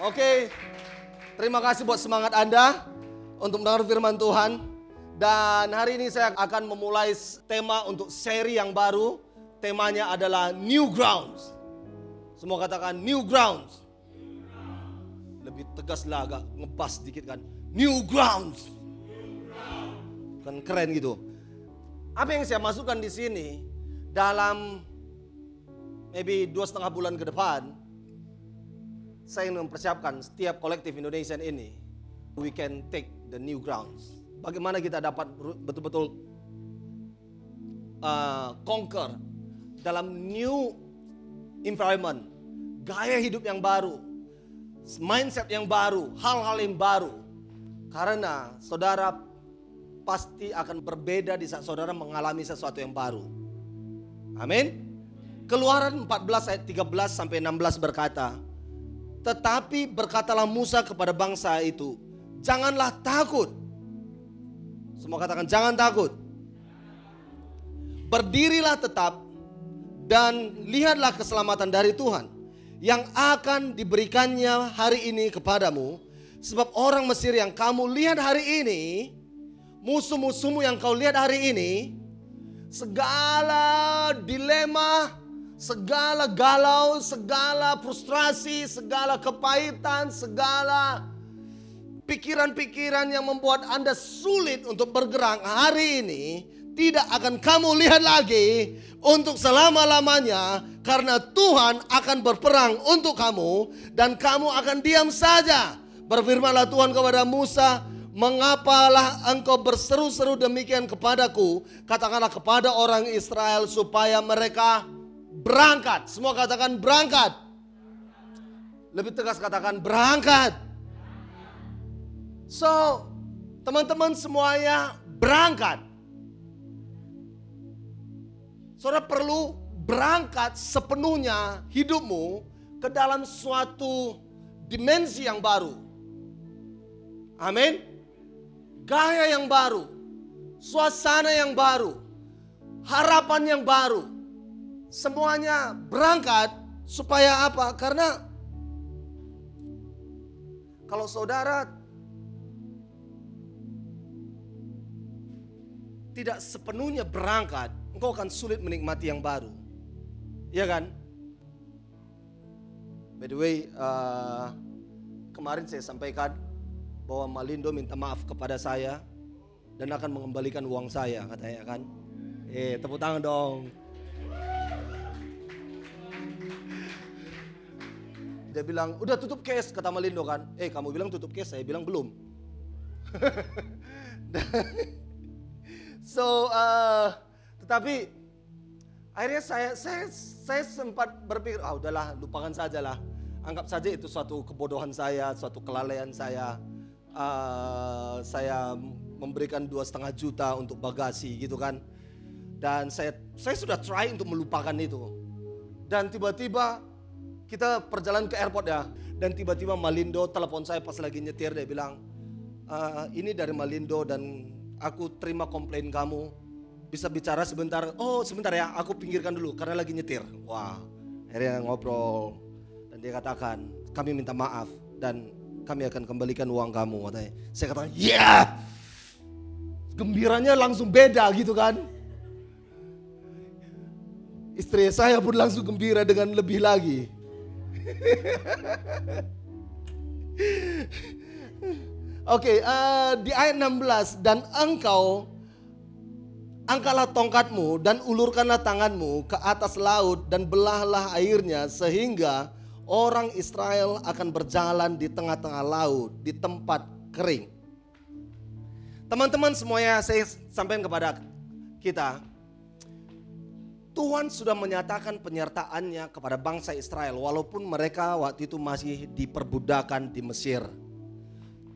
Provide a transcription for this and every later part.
Oke, terima kasih buat semangat Anda untuk mendengar firman Tuhan. Dan hari ini saya akan memulai tema untuk seri yang baru. Temanya adalah New Grounds. Semua katakan New Grounds. Lebih tegas lah agak ngebas sedikit kan. New Grounds. Kan keren gitu. Apa yang saya masukkan di sini dalam maybe dua setengah bulan ke depan, saya ingin mempersiapkan setiap kolektif Indonesia ini, we can take the new grounds. Bagaimana kita dapat betul-betul uh, conquer dalam new environment, gaya hidup yang baru, mindset yang baru, hal-hal yang baru. Karena saudara pasti akan berbeda di saat saudara mengalami sesuatu yang baru. Amin. Keluaran 14 ayat 13 sampai 16 berkata, "Tetapi berkatalah Musa kepada bangsa itu, janganlah takut. Semua katakan jangan takut. Berdirilah tetap dan lihatlah keselamatan dari Tuhan yang akan diberikannya hari ini kepadamu. Sebab orang Mesir yang kamu lihat hari ini, musuh-musuhmu yang kau lihat hari ini, segala dilema, segala galau, segala frustrasi, segala kepahitan, segala pikiran-pikiran yang membuat Anda sulit untuk bergerak hari ini tidak akan kamu lihat lagi untuk selama-lamanya karena Tuhan akan berperang untuk kamu dan kamu akan diam saja. Berfirmanlah Tuhan kepada Musa, "Mengapalah engkau berseru-seru demikian kepadaku? Katakanlah kepada orang Israel supaya mereka berangkat." Semua katakan berangkat. Lebih tegas katakan berangkat. So, teman-teman semuanya berangkat. Saudara perlu berangkat sepenuhnya hidupmu ke dalam suatu dimensi yang baru. Amin. Gaya yang baru, suasana yang baru, harapan yang baru. Semuanya berangkat supaya apa? Karena kalau saudara tidak sepenuhnya berangkat, engkau akan sulit menikmati yang baru. Iya kan? By the way, uh, kemarin saya sampaikan bahwa Malindo minta maaf kepada saya dan akan mengembalikan uang saya katanya kan. Eh, tepuk tangan dong. Dia bilang, udah tutup case, kata Malindo kan. Eh, kamu bilang tutup case, saya bilang belum. So, uh, tetapi akhirnya saya, saya, saya sempat berpikir, ah udahlah lupakan saja lah. Anggap saja itu suatu kebodohan saya, suatu kelalaian saya. Uh, saya memberikan dua setengah juta untuk bagasi gitu kan. Dan saya, saya sudah try untuk melupakan itu. Dan tiba-tiba kita perjalanan ke airport ya. Dan tiba-tiba Malindo telepon saya pas lagi nyetir dia bilang, uh, ini dari Malindo dan aku terima komplain kamu. Bisa bicara sebentar. Oh sebentar ya, aku pinggirkan dulu karena lagi nyetir. Wah, akhirnya ngobrol. Dan dia katakan, kami minta maaf dan kami akan kembalikan uang kamu. Katanya. Saya katakan, ya. Yeah! Gembiranya langsung beda gitu kan. Istri saya pun langsung gembira dengan lebih lagi. Oke, okay, uh, eh, di ayat 16 dan engkau angkatlah tongkatmu dan ulurkanlah tanganmu ke atas laut dan belahlah airnya sehingga orang Israel akan berjalan di tengah-tengah laut di tempat kering. Teman-teman semuanya saya sampaikan kepada kita, Tuhan sudah menyatakan penyertaannya kepada bangsa Israel walaupun mereka waktu itu masih diperbudakan di Mesir.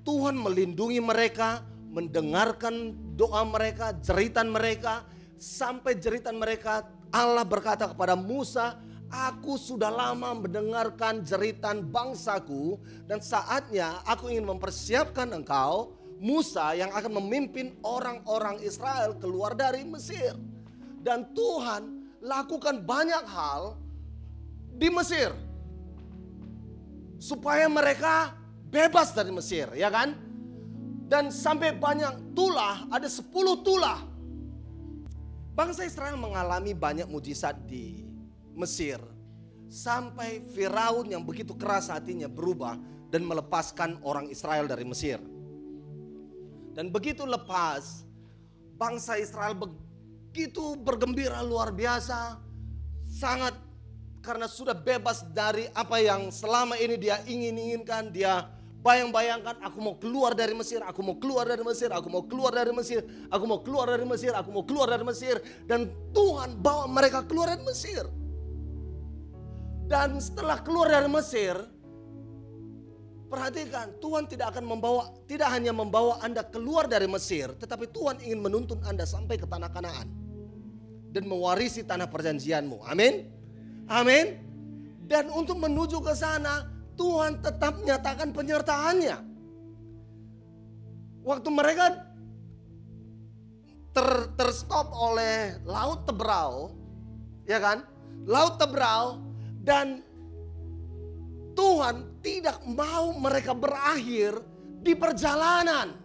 Tuhan melindungi mereka, mendengarkan doa mereka, jeritan mereka, sampai jeritan mereka Allah berkata kepada Musa, Aku sudah lama mendengarkan jeritan bangsaku dan saatnya aku ingin mempersiapkan engkau Musa yang akan memimpin orang-orang Israel keluar dari Mesir. Dan Tuhan lakukan banyak hal di Mesir. supaya mereka bebas dari Mesir, ya kan? Dan sampai banyak tulah, ada 10 tulah. Bangsa Israel mengalami banyak mujizat di Mesir. Sampai Firaun yang begitu keras hatinya berubah dan melepaskan orang Israel dari Mesir. Dan begitu lepas, bangsa Israel begitu bergembira luar biasa. Sangat karena sudah bebas dari apa yang selama ini dia ingin-inginkan. Dia bayang-bayangkan aku mau keluar dari Mesir, aku mau keluar dari Mesir, aku mau keluar dari Mesir, aku mau keluar dari Mesir, aku mau keluar dari Mesir. Dan Tuhan bawa mereka keluar dari Mesir. Dan setelah keluar dari Mesir, Perhatikan, Tuhan tidak akan membawa, tidak hanya membawa Anda keluar dari Mesir, tetapi Tuhan ingin menuntun Anda sampai ke tanah Kanaan dan mewarisi tanah perjanjianmu. Amin. Amin. Dan untuk menuju ke sana, Tuhan tetap menyatakan penyertaannya. Waktu mereka ter, terstop oleh laut Tebrau, ya kan? Laut Tebrau dan Tuhan tidak mau mereka berakhir di perjalanan.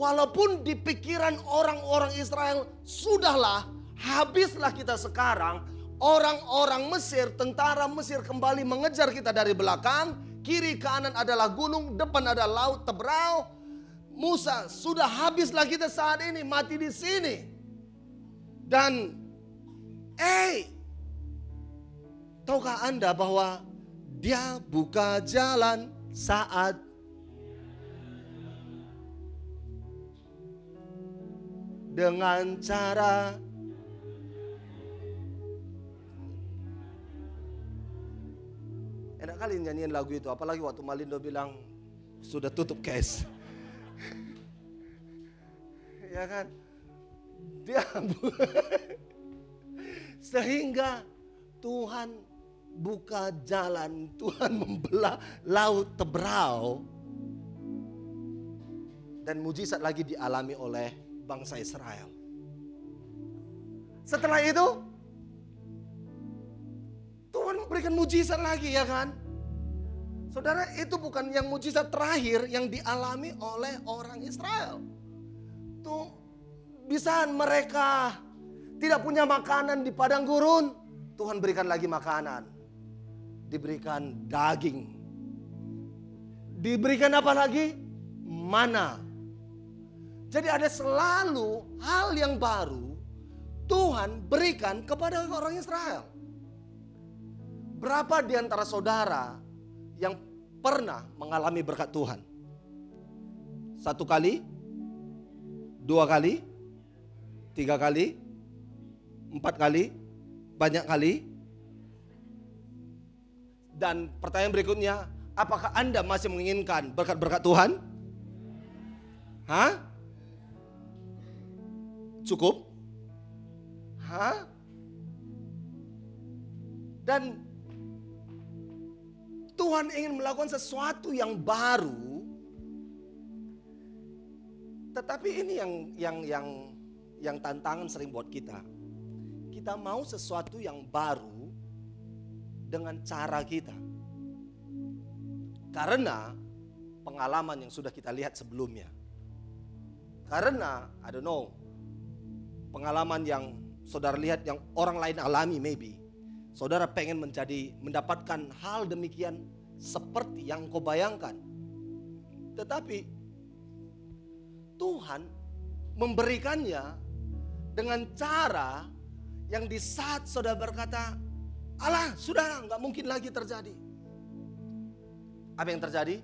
Walaupun di pikiran orang-orang Israel, sudahlah, habislah kita sekarang. Orang-orang Mesir, tentara Mesir kembali mengejar kita dari belakang. Kiri kanan adalah gunung, depan ada laut tebrau. Musa, sudah habislah kita saat ini, mati di sini. Dan, eh, Tahukah Anda bahwa dia buka jalan saat dengan cara Enak kali nyanyiin lagu itu, apalagi waktu Malindo bilang sudah tutup case. ya kan? Dia sehingga Tuhan buka jalan, Tuhan membelah laut tebrau. Dan mujizat lagi dialami oleh bangsa Israel. Setelah itu, Tuhan memberikan mujizat lagi ya kan? Saudara itu bukan yang mujizat terakhir yang dialami oleh orang Israel. Tuh bisa mereka tidak punya makanan di padang gurun. Tuhan berikan lagi makanan diberikan daging. Diberikan apa lagi? Mana. Jadi ada selalu hal yang baru Tuhan berikan kepada orang Israel. Berapa di antara saudara yang pernah mengalami berkat Tuhan? Satu kali, dua kali, tiga kali, empat kali, banyak kali, dan pertanyaan berikutnya, apakah Anda masih menginginkan berkat-berkat Tuhan? Hah? Cukup? Hah? Dan Tuhan ingin melakukan sesuatu yang baru. Tetapi ini yang yang yang yang tantangan sering buat kita. Kita mau sesuatu yang baru dengan cara kita. Karena pengalaman yang sudah kita lihat sebelumnya. Karena, I don't know, pengalaman yang saudara lihat yang orang lain alami maybe. Saudara pengen menjadi mendapatkan hal demikian seperti yang kau bayangkan. Tetapi Tuhan memberikannya dengan cara yang di saat saudara berkata, Allah sudah nggak mungkin lagi terjadi. Apa yang terjadi?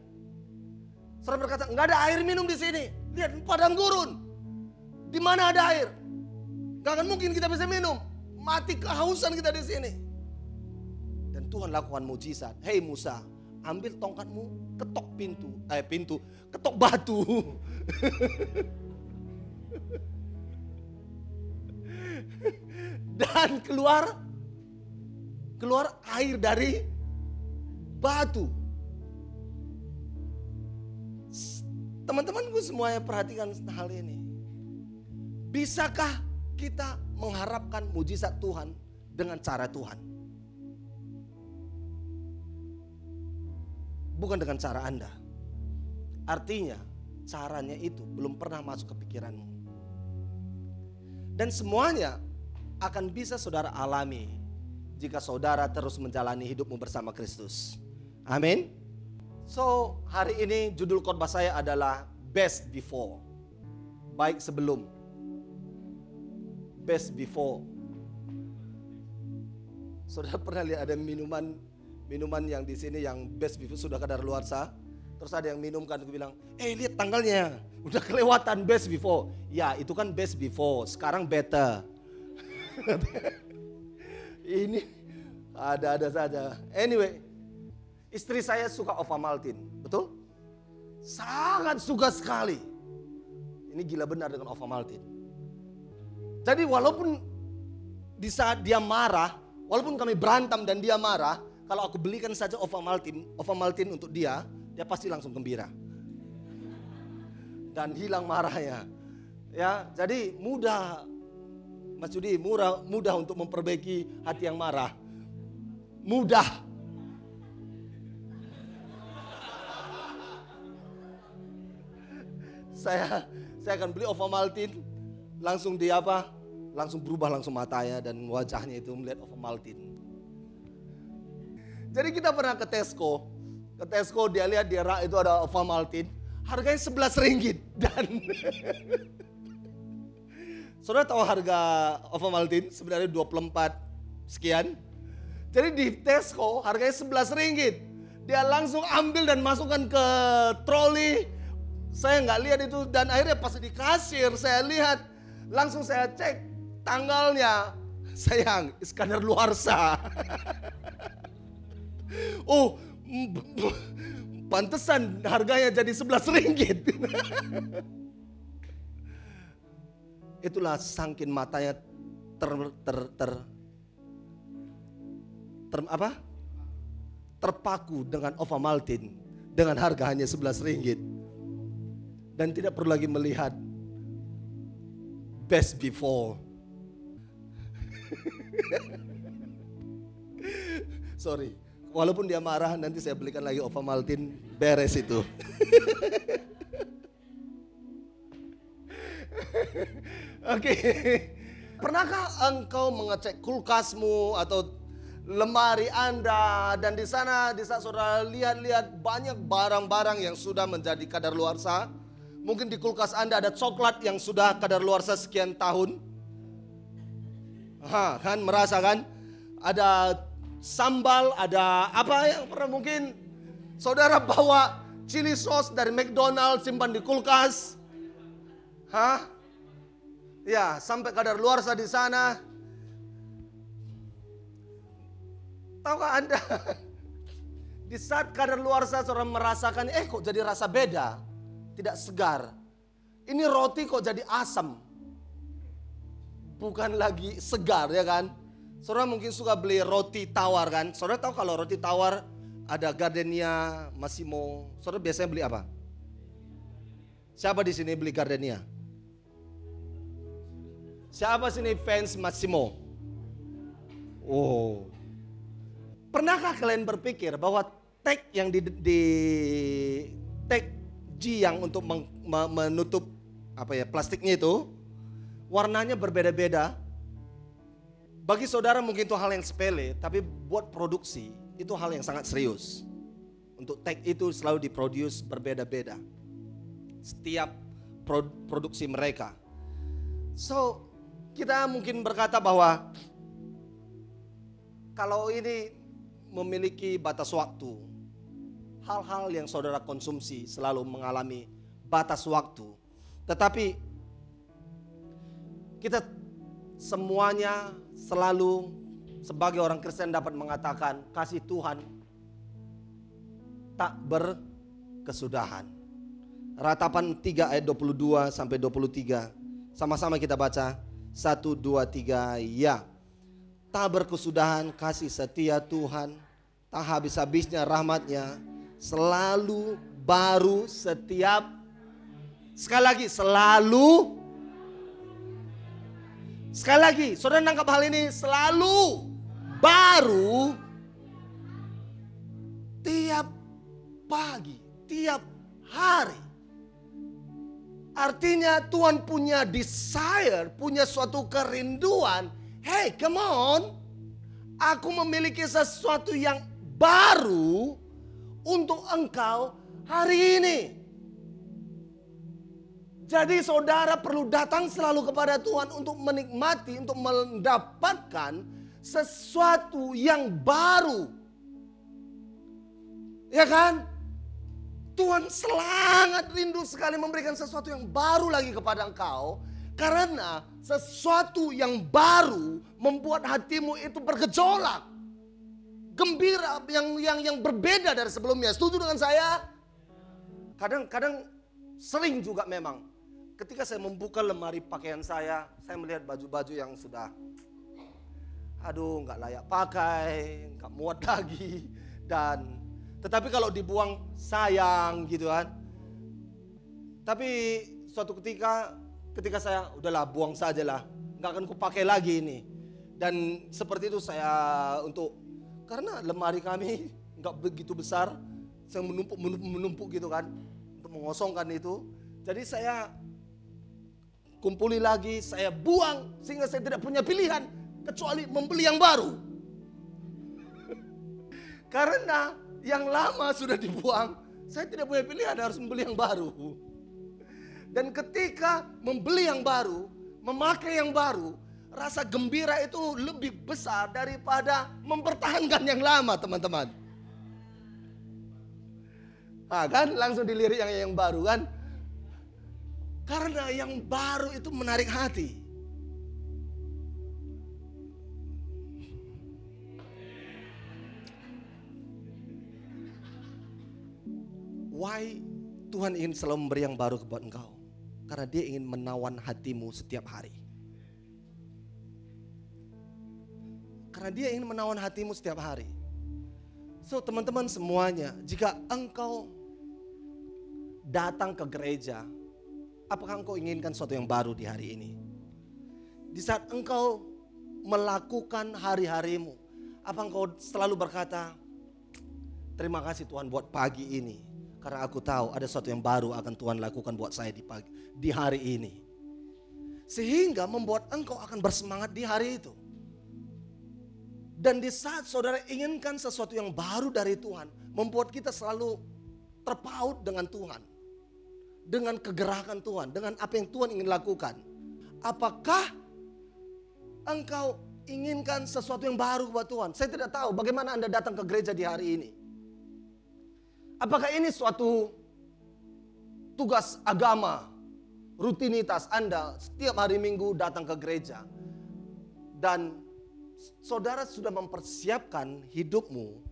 Saudara berkata, nggak ada air minum di sini. Lihat padang gurun. Di mana ada air? Gak akan mungkin kita bisa minum. Mati kehausan kita di sini. Dan Tuhan lakukan mujizat. Hei Musa, ambil tongkatmu, ketok pintu, eh pintu, ketok batu. Dan keluar keluar air dari batu. Teman-temanku semuanya perhatikan hal ini. Bisakah kita mengharapkan mujizat Tuhan dengan cara Tuhan? bukan dengan cara Anda. Artinya, caranya itu belum pernah masuk ke pikiranmu. Dan semuanya akan bisa saudara alami jika saudara terus menjalani hidupmu bersama Kristus. Amin. So, hari ini judul khotbah saya adalah best before. Baik sebelum. Best before. Saudara pernah lihat ada minuman minuman yang di sini yang best before sudah kadar luar sah. Terus ada yang minum kan, aku bilang, eh lihat tanggalnya, udah kelewatan best before. Ya itu kan best before, sekarang better. Ini ada-ada saja. Anyway, istri saya suka Ovamaltin, betul? Sangat suka sekali. Ini gila benar dengan Ovamaltin. Jadi walaupun di saat dia marah, walaupun kami berantem dan dia marah, kalau aku belikan saja Ovamaltin, Ovamaltin untuk dia, dia pasti langsung gembira. Dan hilang marahnya. Ya, jadi mudah Mas Yudi, mudah, mudah untuk memperbaiki hati yang marah. Mudah. saya saya akan beli Ovamaltin, langsung di apa? Langsung berubah langsung matanya dan wajahnya itu melihat Ovamaltin. Jadi kita pernah ke Tesco, ke Tesco dia lihat di rak itu ada Ovamaltin, harganya 11 ringgit dan Saudara tahu harga Ovomaltine sebenarnya 24 sekian. Jadi di Tesco harganya 11 ringgit. Dia langsung ambil dan masukkan ke troli. Saya nggak lihat itu dan akhirnya pas di kasir saya lihat langsung saya cek tanggalnya. Sayang, iskandar luarsa. oh, pantesan harganya jadi 11 ringgit. Itulah sangkin matanya ter, ter, ter, ter apa? terpaku dengan Ovamaltin dengan harga hanya 11 ringgit. Dan tidak perlu lagi melihat best before. Sorry, walaupun dia marah nanti saya belikan lagi Ovamaltin beres itu. Oke. Pernahkah engkau mengecek kulkasmu atau lemari Anda dan di sana di saat saudara lihat-lihat banyak barang-barang yang sudah menjadi kadar luarsa. Mungkin di kulkas Anda ada coklat yang sudah kadar luarsa sekian tahun. Ha, kan merasa kan? Ada sambal, ada apa yang pernah mungkin saudara bawa chili sauce dari McDonald simpan di kulkas. Hah? Ya, sampai kadar luarsa di sana. Tahukah Anda? Di saat kadar luarsa seorang merasakan, eh kok jadi rasa beda. Tidak segar. Ini roti kok jadi asam. Bukan lagi segar ya kan. Saudara mungkin suka beli roti tawar kan. Saudara tahu kalau roti tawar ada Gardenia, Massimo. Saudara biasanya beli apa? Siapa di sini beli Gardenia? Siapa sini fans Massimo? Oh. Pernahkah kalian berpikir bahwa tag yang di, di tag G yang untuk meng, menutup apa ya plastiknya itu warnanya berbeda-beda. Bagi saudara mungkin itu hal yang sepele, tapi buat produksi itu hal yang sangat serius. Untuk tag itu selalu diproduce berbeda-beda. Setiap produksi mereka. So, kita mungkin berkata bahwa kalau ini memiliki batas waktu, hal-hal yang saudara konsumsi selalu mengalami batas waktu. Tetapi kita semuanya selalu sebagai orang Kristen dapat mengatakan kasih Tuhan tak berkesudahan. Ratapan 3 ayat 22 sampai 23. Sama-sama kita baca. Satu, dua, tiga, ya. Tak berkesudahan kasih setia Tuhan. Tak habis-habisnya rahmatnya. Selalu baru setiap. Sekali lagi, selalu. Sekali lagi, saudara nangkap hal ini. Selalu baru. Tiap pagi, tiap hari. Artinya Tuhan punya desire, punya suatu kerinduan. Hey, come on. Aku memiliki sesuatu yang baru untuk engkau hari ini. Jadi saudara perlu datang selalu kepada Tuhan untuk menikmati, untuk mendapatkan sesuatu yang baru. Ya kan? Tuhan sangat rindu sekali memberikan sesuatu yang baru lagi kepada engkau. Karena sesuatu yang baru membuat hatimu itu bergejolak. Gembira yang yang yang berbeda dari sebelumnya. Setuju dengan saya? Kadang-kadang sering juga memang ketika saya membuka lemari pakaian saya, saya melihat baju-baju yang sudah aduh nggak layak pakai, nggak muat lagi dan tetapi kalau dibuang sayang gitu kan. Tapi suatu ketika ketika saya udahlah buang sajalah, nggak akan kupakai lagi ini. Dan seperti itu saya untuk karena lemari kami nggak begitu besar, saya menumpuk menumpuk, menumpuk gitu kan untuk mengosongkan itu. Jadi saya kumpuli lagi, saya buang sehingga saya tidak punya pilihan kecuali membeli yang baru. Karena yang lama sudah dibuang, saya tidak punya pilihan harus membeli yang baru. Dan ketika membeli yang baru, memakai yang baru, rasa gembira itu lebih besar daripada mempertahankan yang lama, teman-teman. Nah, kan langsung dilirik yang yang baru kan. Karena yang baru itu menarik hati. Why Tuhan ingin selalu memberi yang baru kepada engkau? Karena dia ingin menawan hatimu setiap hari. Karena dia ingin menawan hatimu setiap hari. So teman-teman semuanya, jika engkau datang ke gereja Apakah engkau inginkan sesuatu yang baru di hari ini? Di saat engkau melakukan hari-harimu, apa engkau selalu berkata, terima kasih Tuhan buat pagi ini. Karena aku tahu ada sesuatu yang baru akan Tuhan lakukan buat saya di pagi, di hari ini. Sehingga membuat engkau akan bersemangat di hari itu. Dan di saat saudara inginkan sesuatu yang baru dari Tuhan, membuat kita selalu terpaut dengan Tuhan dengan kegerakan Tuhan, dengan apa yang Tuhan ingin lakukan. Apakah engkau inginkan sesuatu yang baru buat Tuhan? Saya tidak tahu bagaimana Anda datang ke gereja di hari ini. Apakah ini suatu tugas agama, rutinitas Anda setiap hari Minggu datang ke gereja dan saudara sudah mempersiapkan hidupmu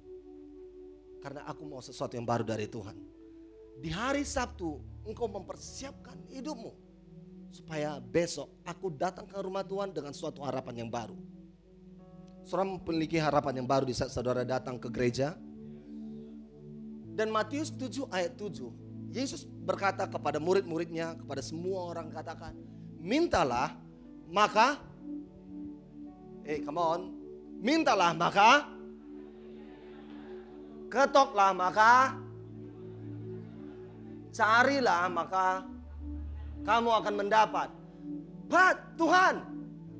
karena aku mau sesuatu yang baru dari Tuhan. Di hari Sabtu engkau mempersiapkan hidupmu. Supaya besok aku datang ke rumah Tuhan dengan suatu harapan yang baru. Saudara memiliki harapan yang baru di saat saudara datang ke gereja. Dan Matius 7 ayat 7. Yesus berkata kepada murid-muridnya, kepada semua orang katakan, mintalah maka eh come on, mintalah maka ketoklah maka carilah maka kamu akan mendapat. But Tuhan,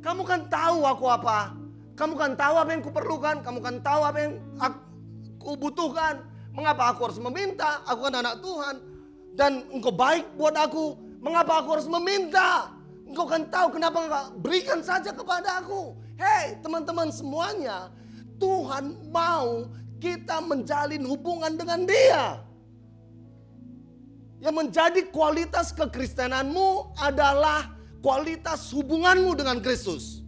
kamu kan tahu aku apa. Kamu kan tahu apa yang kuperlukan, kamu kan tahu apa yang aku butuhkan. Mengapa aku harus meminta? Aku kan anak Tuhan. Dan engkau baik buat aku. Mengapa aku harus meminta? Engkau kan tahu kenapa enggak berikan saja kepada aku. Hei teman-teman semuanya. Tuhan mau kita menjalin hubungan dengan dia. Yang menjadi kualitas kekristenanmu adalah kualitas hubunganmu dengan Kristus.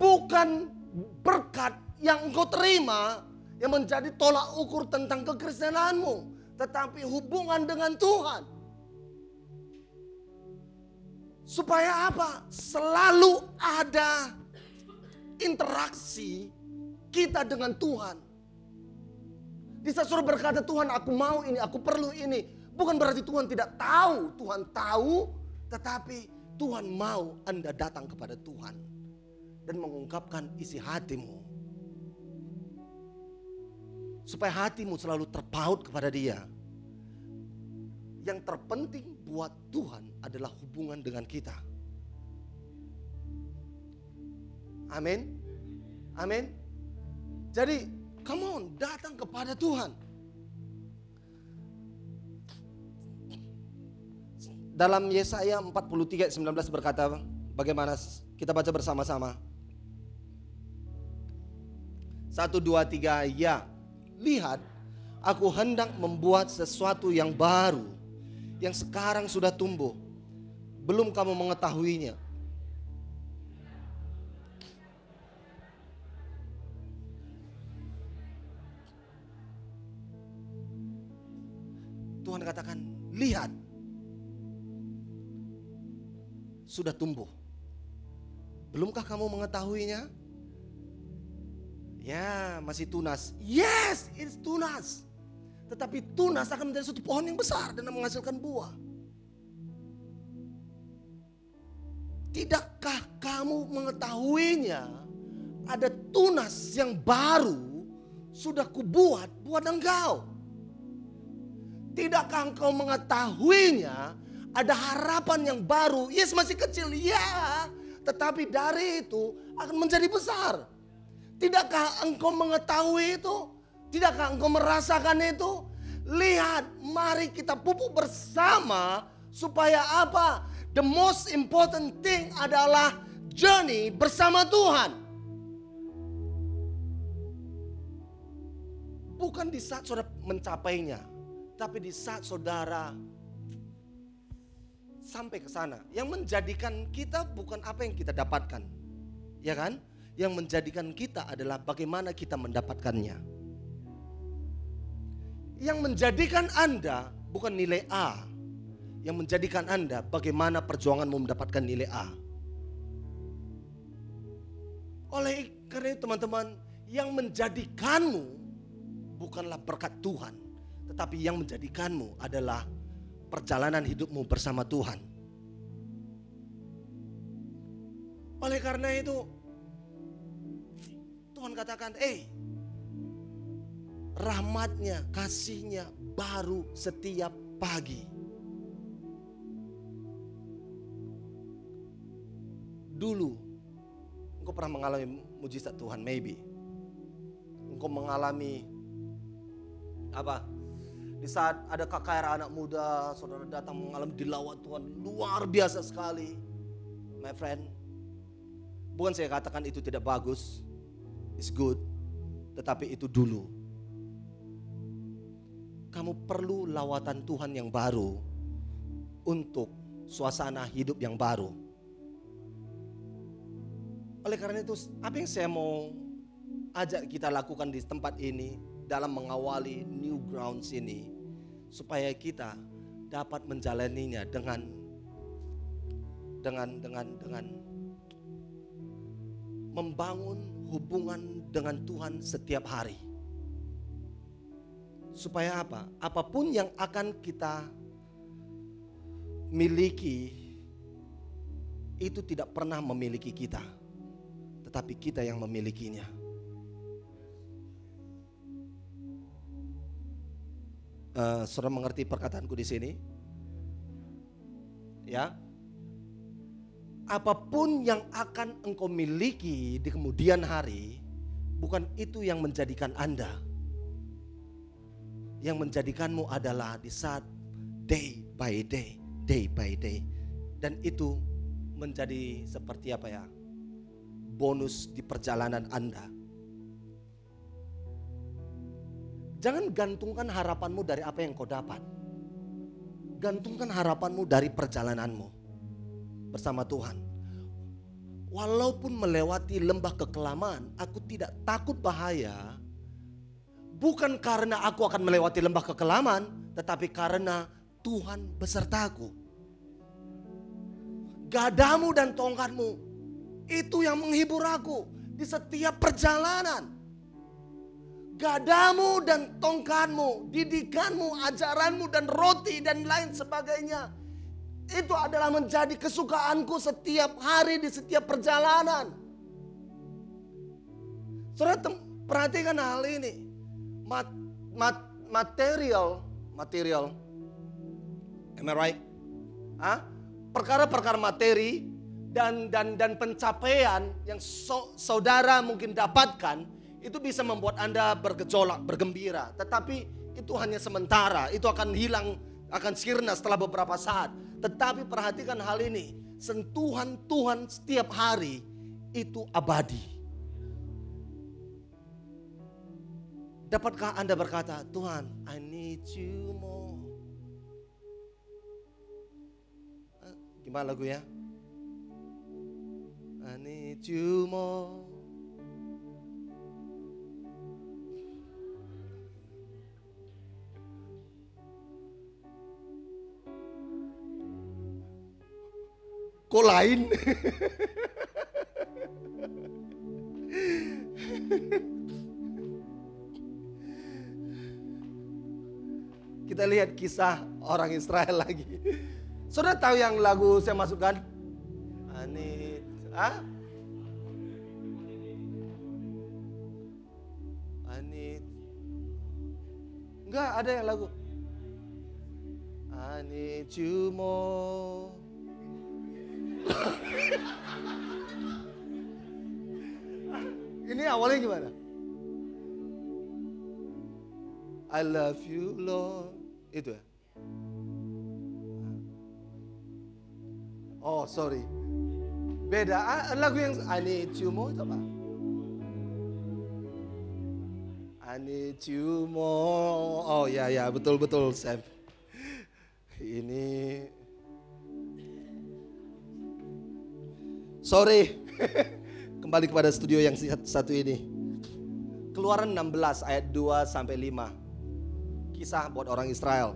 Bukan berkat yang engkau terima yang menjadi tolak ukur tentang kekristenanmu. Tetapi hubungan dengan Tuhan. Supaya apa? Selalu ada interaksi kita dengan Tuhan. Di saudara berkata Tuhan aku mau ini, aku perlu ini. Bukan berarti Tuhan tidak tahu. Tuhan tahu tetapi Tuhan mau Anda datang kepada Tuhan. Dan mengungkapkan isi hatimu. supaya hatimu selalu terpaut kepada Dia. Yang terpenting buat Tuhan adalah hubungan dengan kita. Amin. Amin. Jadi, come on, datang kepada Tuhan. Dalam Yesaya 43 19 berkata bagaimana kita baca bersama-sama. Satu, dua, tiga, ya. Lihat, aku hendak membuat sesuatu yang baru. Yang sekarang sudah tumbuh. Belum kamu mengetahuinya. Lihat. Sudah tumbuh. Belumkah kamu mengetahuinya? Ya, masih tunas. Yes, it's tunas. Tetapi tunas akan menjadi suatu pohon yang besar dan menghasilkan buah. Tidakkah kamu mengetahuinya? Ada tunas yang baru sudah kubuat buat engkau. Tidakkah engkau mengetahuinya? Ada harapan yang baru. Yes masih kecil, ya. Tetapi dari itu akan menjadi besar. Tidakkah engkau mengetahui itu? Tidakkah engkau merasakan itu? Lihat, mari kita pupuk bersama supaya apa? The most important thing adalah journey bersama Tuhan. Bukan di saat saudara mencapainya, tapi di saat saudara sampai ke sana. Yang menjadikan kita bukan apa yang kita dapatkan. Ya kan? Yang menjadikan kita adalah bagaimana kita mendapatkannya. Yang menjadikan Anda bukan nilai A. Yang menjadikan Anda bagaimana perjuanganmu mendapatkan nilai A. Oleh karena itu teman-teman, yang menjadikanmu bukanlah berkat Tuhan, tetapi yang menjadikanmu adalah perjalanan hidupmu bersama Tuhan. Oleh karena itu, Tuhan katakan, eh, rahmatnya, kasihnya baru setiap pagi. Dulu, engkau pernah mengalami mujizat Tuhan, maybe. Engkau mengalami apa? Di saat ada KKR anak muda, saudara datang mengalami dilawat Tuhan luar biasa sekali. My friend, bukan saya katakan itu tidak bagus, it's good, tetapi itu dulu. Kamu perlu lawatan Tuhan yang baru untuk suasana hidup yang baru. Oleh karena itu, apa yang saya mau ajak kita lakukan di tempat ini dalam mengawali new grounds ini supaya kita dapat menjalaninya dengan dengan dengan dengan membangun hubungan dengan Tuhan setiap hari. Supaya apa? Apa pun yang akan kita miliki itu tidak pernah memiliki kita, tetapi kita yang memilikinya. Uh, saudara mengerti perkataanku di sini? Ya, apa pun yang akan engkau miliki di kemudian hari, bukan itu yang menjadikan Anda. Yang menjadikanmu adalah di saat day by day, day by day. Dan itu menjadi seperti apa ya? Bonus di perjalanan Anda. Jangan gantungkan harapanmu dari apa yang kau dapat. Gantungkan harapanmu dari perjalananmu bersama Tuhan. Walaupun melewati lembah kekelaman, aku tidak takut bahaya. Bukan karena aku akan melewati lembah kekelaman, tetapi karena Tuhan besertaku. Gadamu dan tongkatmu itu yang menghibur aku di setiap perjalanan. Gadamu dan tongkatmu, didikanmu, ajaranmu dan roti dan lain sebagainya itu adalah menjadi kesukaanku setiap hari di setiap perjalanan. Saudara perhatikan hal ini. mat, mat, material, material. Am I right? Hah? Perkara-perkara materi dan dan dan pencapaian yang so, saudara mungkin dapatkan itu bisa membuat Anda bergejolak, bergembira. Tetapi itu hanya sementara, itu akan hilang, akan sirna setelah beberapa saat. Tetapi perhatikan hal ini, sentuhan Tuhan setiap hari itu abadi. Dapatkah Anda berkata, Tuhan, I need you more. Eh, gimana lagu ya? I need you more. Kok lain? Kita lihat kisah orang Israel lagi. Sudah tahu yang lagu saya masukkan? Ani, ah? Ani, enggak ada yang lagu. I need you more. Ini awalnya gimana? I love you Lord. Itu ya? Oh sorry. Beda. Ah, lagu yang I need you more itu apa? I need you more. Oh ya ya betul betul Sam. Ini Sorry. Kembali kepada studio yang satu ini. Keluaran 16 ayat 2 sampai 5. Kisah buat orang Israel.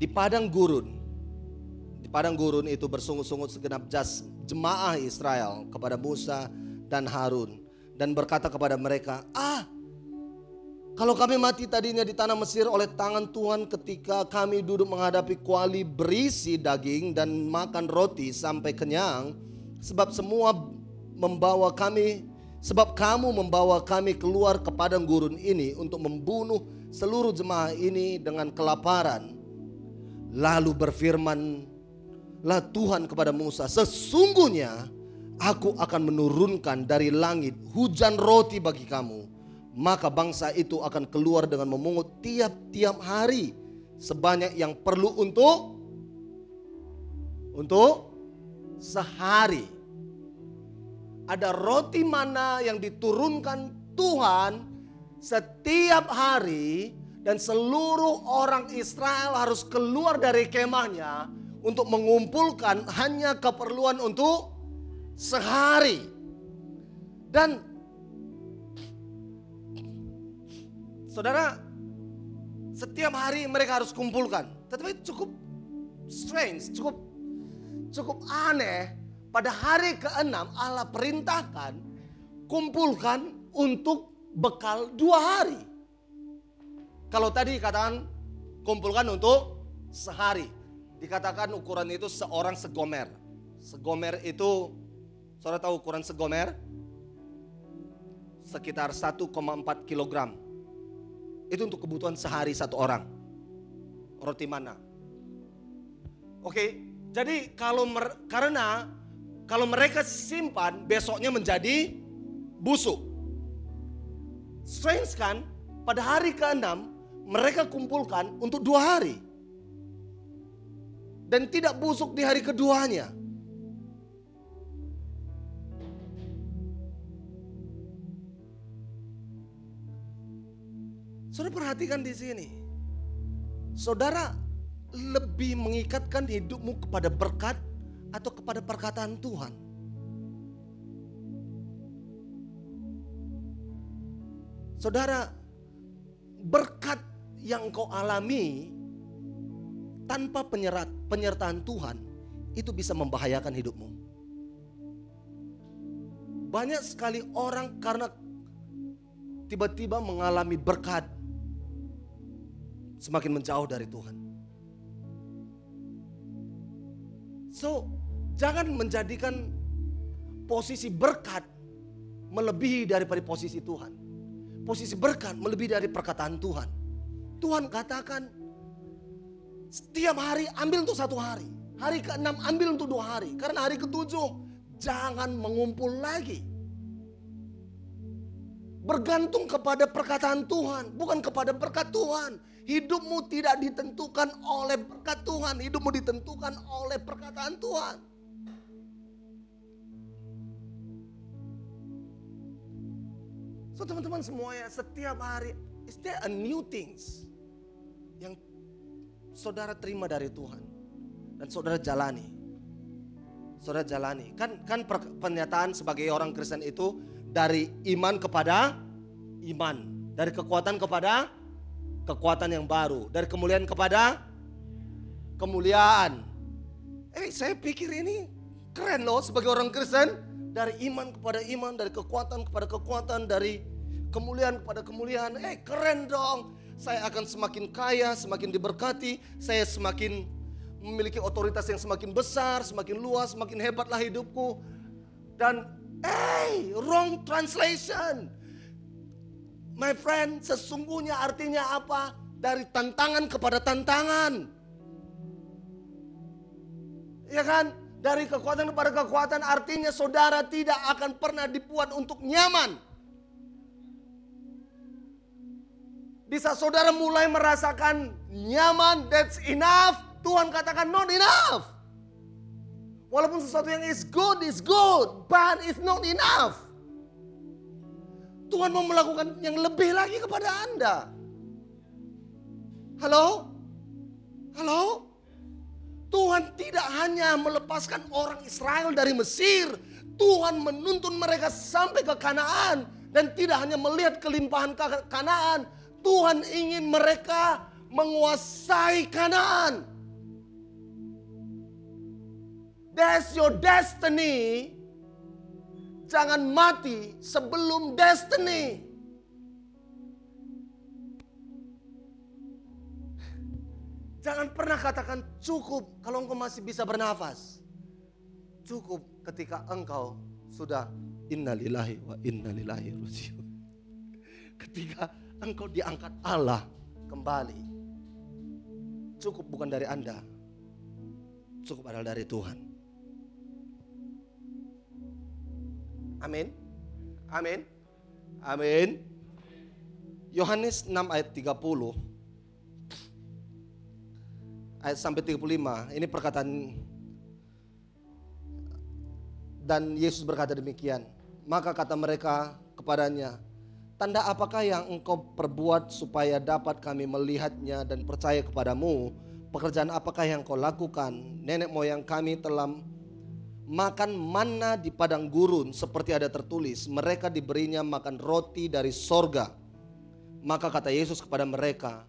Di padang gurun. Di padang gurun itu bersungut-sungut segenap jas jemaah Israel kepada Musa dan Harun dan berkata kepada mereka, "Ah, kalau kami mati tadinya di tanah Mesir oleh tangan Tuhan ketika kami duduk menghadapi kuali berisi daging dan makan roti sampai kenyang. Sebab semua membawa kami, sebab kamu membawa kami keluar ke padang gurun ini untuk membunuh seluruh jemaah ini dengan kelaparan. Lalu berfirmanlah Tuhan kepada Musa, sesungguhnya aku akan menurunkan dari langit hujan roti bagi kamu maka bangsa itu akan keluar dengan memungut tiap-tiap hari sebanyak yang perlu untuk untuk sehari. Ada roti mana yang diturunkan Tuhan setiap hari dan seluruh orang Israel harus keluar dari kemahnya untuk mengumpulkan hanya keperluan untuk sehari. Dan Saudara, setiap hari mereka harus kumpulkan. Tetapi cukup strange, cukup cukup aneh. Pada hari ke-6 Allah perintahkan kumpulkan untuk bekal dua hari. Kalau tadi katakan kumpulkan untuk sehari. Dikatakan ukuran itu seorang segomer. Segomer itu, saudara tahu ukuran segomer? Sekitar 1,4 kilogram. Itu untuk kebutuhan sehari satu orang. Roti mana? Oke, jadi kalau mer karena kalau mereka simpan besoknya menjadi busuk. Strange kan? Pada hari ke-6 mereka kumpulkan untuk dua hari. Dan tidak busuk di hari keduanya. Saudara perhatikan di sini. Saudara lebih mengikatkan hidupmu kepada berkat atau kepada perkataan Tuhan. Saudara, berkat yang kau alami tanpa penyerat, penyertaan Tuhan itu bisa membahayakan hidupmu. Banyak sekali orang karena tiba-tiba mengalami berkat semakin menjauh dari Tuhan. So, jangan menjadikan posisi berkat melebihi daripada posisi Tuhan. posisi berkat melebihi dari perkataan Tuhan. Tuhan katakan setiap hari ambil untuk satu hari. Hari ke-6 ambil untuk dua hari. Karena hari ke-7 jangan mengumpul lagi. Bergantung kepada perkataan Tuhan, bukan kepada berkat Tuhan. Hidupmu tidak ditentukan oleh berkat Tuhan, hidupmu ditentukan oleh perkataan Tuhan. So teman-teman semuanya setiap hari is there a new things yang saudara terima dari Tuhan dan saudara jalani. Saudara jalani. Kan kan pernyataan sebagai orang Kristen itu dari iman kepada iman, dari kekuatan kepada kekuatan yang baru, dari kemuliaan kepada kemuliaan. Eh, saya pikir ini keren loh sebagai orang Kristen dari iman kepada iman, dari kekuatan kepada kekuatan, dari kemuliaan kepada kemuliaan. Eh keren dong. Saya akan semakin kaya, semakin diberkati. Saya semakin memiliki otoritas yang semakin besar, semakin luas, semakin hebatlah hidupku. Dan eh wrong translation. My friend, sesungguhnya artinya apa? Dari tantangan kepada tantangan. Ya kan? Dari kekuatan kepada kekuatan artinya saudara tidak akan pernah dibuat untuk nyaman. Di saat saudara mulai merasakan nyaman, that's enough. Tuhan katakan not enough. Walaupun sesuatu yang is good, is good. But it's not enough. Tuhan mau melakukan yang lebih lagi kepada Anda. Halo? Halo? Tuhan tidak hanya melepaskan orang Israel dari Mesir, Tuhan menuntun mereka sampai ke Kanaan dan tidak hanya melihat kelimpahan Kanaan, Tuhan ingin mereka menguasai Kanaan. That's your destiny. Jangan mati sebelum destiny. Jangan pernah katakan cukup kalau engkau masih bisa bernafas. Cukup ketika engkau sudah innalillahi wa innalillahi rajiun. Ketika engkau diangkat Allah kembali. Cukup bukan dari Anda. Cukup adalah dari Tuhan. Amin. Amin. Amin. Yohanes 6 ayat 30 ayat sampai 35. Ini perkataan dan Yesus berkata demikian. Maka kata mereka kepadanya, Tanda apakah yang engkau perbuat supaya dapat kami melihatnya dan percaya kepadamu? Pekerjaan apakah yang kau lakukan? Nenek moyang kami telah makan mana di padang gurun seperti ada tertulis. Mereka diberinya makan roti dari sorga. Maka kata Yesus kepada mereka,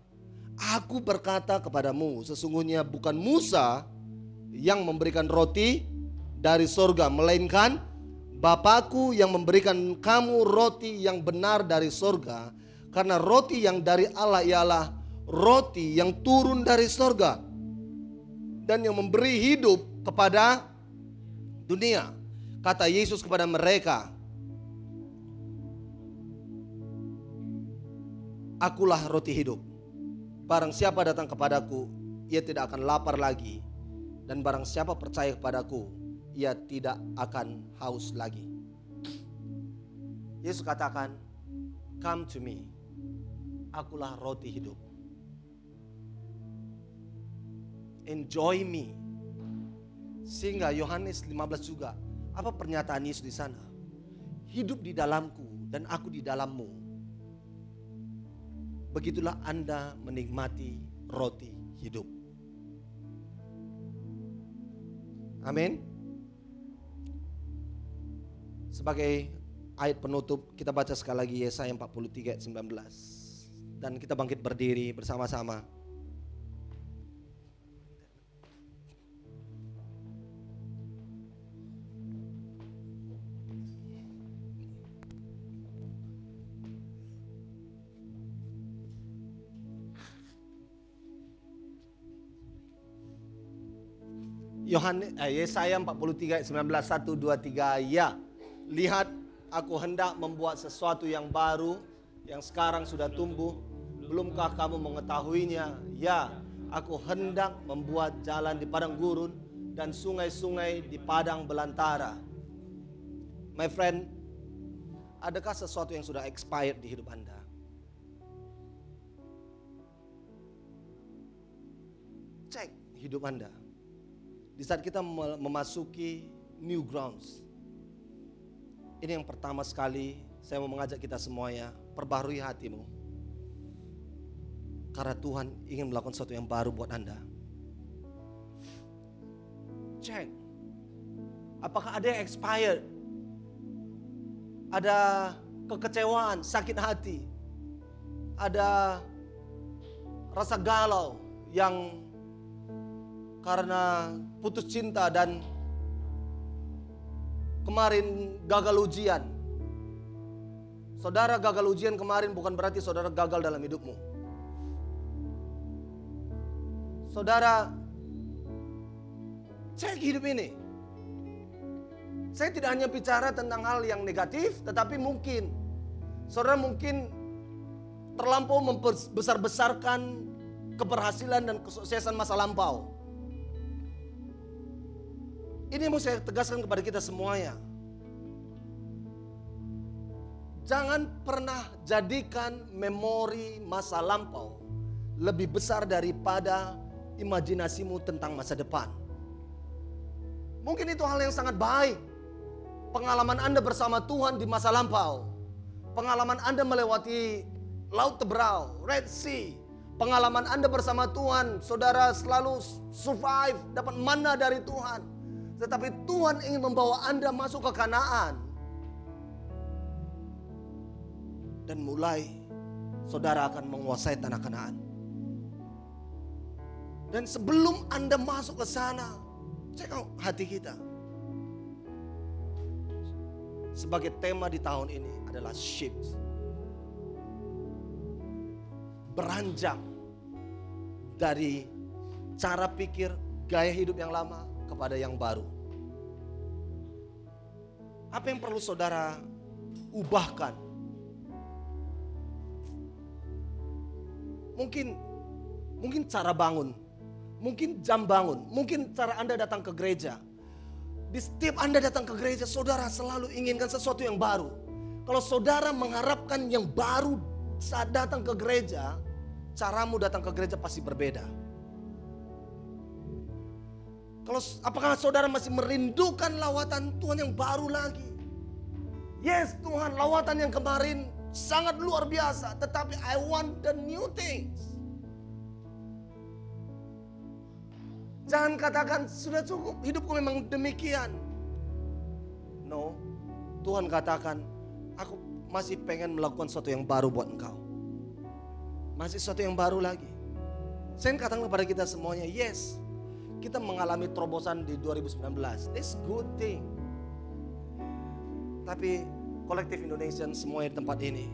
Aku berkata kepadamu, sesungguhnya bukan Musa yang memberikan roti dari sorga, melainkan Bapakku yang memberikan kamu roti yang benar dari sorga. Karena roti yang dari Allah ialah roti yang turun dari sorga. Dan yang memberi hidup kepada dunia. Kata Yesus kepada mereka, Akulah roti hidup. Barang siapa datang kepadaku, ia tidak akan lapar lagi. Dan barang siapa percaya kepadaku, ia tidak akan haus lagi. Yesus katakan, Come to me, akulah roti hidup. Enjoy me. Sehingga Yohanes 15 juga, apa pernyataan Yesus di sana? Hidup di dalamku dan aku di dalammu begitulah Anda menikmati roti hidup. Amin. Sebagai ayat penutup kita baca sekali lagi Yesaya 43 ayat 19. Dan kita bangkit berdiri bersama-sama. Yohanes eh, Yesaya 43 ayat 19 1 2 3 ya. Lihat aku hendak membuat sesuatu yang baru yang sekarang sudah tumbuh, belumkah kamu mengetahuinya? Ya, aku hendak membuat jalan di padang gurun dan sungai-sungai di padang belantara. My friend, adakah sesuatu yang sudah expired di hidup Anda? Cek hidup Anda. Di saat kita memasuki new grounds. Ini yang pertama sekali saya mau mengajak kita semuanya, perbarui hatimu. Karena Tuhan ingin melakukan sesuatu yang baru buat Anda. Cek. Apakah ada yang expired? Ada kekecewaan, sakit hati. Ada rasa galau yang karena putus cinta dan kemarin gagal ujian. Saudara gagal ujian kemarin bukan berarti saudara gagal dalam hidupmu. Saudara cek hidup ini. Saya tidak hanya bicara tentang hal yang negatif, tetapi mungkin saudara mungkin terlampau membesar-besarkan keberhasilan dan kesuksesan masa lampau. Ini mau saya tegaskan kepada kita semuanya. Jangan pernah jadikan memori masa lampau lebih besar daripada imajinasimu tentang masa depan. Mungkin itu hal yang sangat baik. Pengalaman Anda bersama Tuhan di masa lampau. Pengalaman Anda melewati Laut Teberau, Red Sea. Pengalaman Anda bersama Tuhan, saudara selalu survive, dapat mana dari Tuhan. Tetapi Tuhan ingin membawa Anda masuk ke Kanaan. dan mulai saudara akan menguasai tanah Kanaan. Dan sebelum Anda masuk ke sana, cek hati kita. Sebagai tema di tahun ini adalah shift. Beranjak dari cara pikir gaya hidup yang lama kepada yang baru. Apa yang perlu saudara ubahkan Mungkin mungkin cara bangun, mungkin jam bangun, mungkin cara Anda datang ke gereja. Di setiap Anda datang ke gereja, saudara selalu inginkan sesuatu yang baru. Kalau saudara mengharapkan yang baru saat datang ke gereja, caramu datang ke gereja pasti berbeda. Kalau apakah saudara masih merindukan lawatan Tuhan yang baru lagi? Yes, Tuhan, lawatan yang kemarin sangat luar biasa, tetapi I want the new things. Jangan katakan sudah cukup, hidupku memang demikian. No, Tuhan katakan, aku masih pengen melakukan sesuatu yang baru buat engkau. Masih sesuatu yang baru lagi. Saya katakan kepada kita semuanya, yes, kita mengalami terobosan di 2019. This good thing. Tapi kolektif Indonesia semuanya di tempat ini.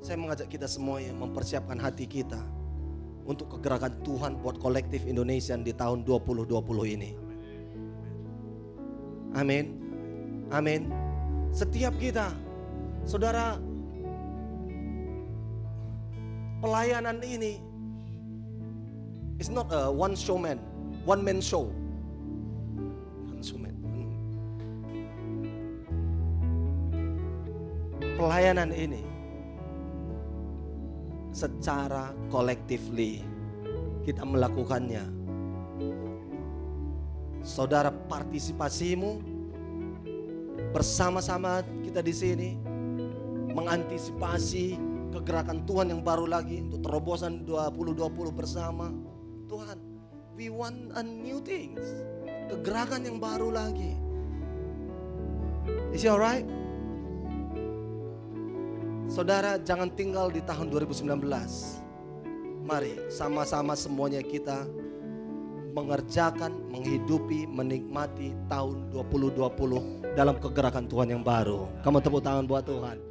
Saya mengajak kita semuanya mempersiapkan hati kita untuk kegerakan Tuhan buat kolektif Indonesia di tahun 2020 ini. Amin. Amin. Setiap kita, saudara, pelayanan ini is not a one showman, one man show. pelayanan ini secara collectively kita melakukannya. Saudara partisipasimu bersama-sama kita di sini mengantisipasi kegerakan Tuhan yang baru lagi untuk terobosan 2020 bersama. Tuhan, we want a new things. Kegerakan yang baru lagi. Is it alright? Saudara jangan tinggal di tahun 2019. Mari sama-sama semuanya kita mengerjakan, menghidupi, menikmati tahun 2020 dalam kegerakan Tuhan yang baru. Kamu tepuk tangan buat Tuhan.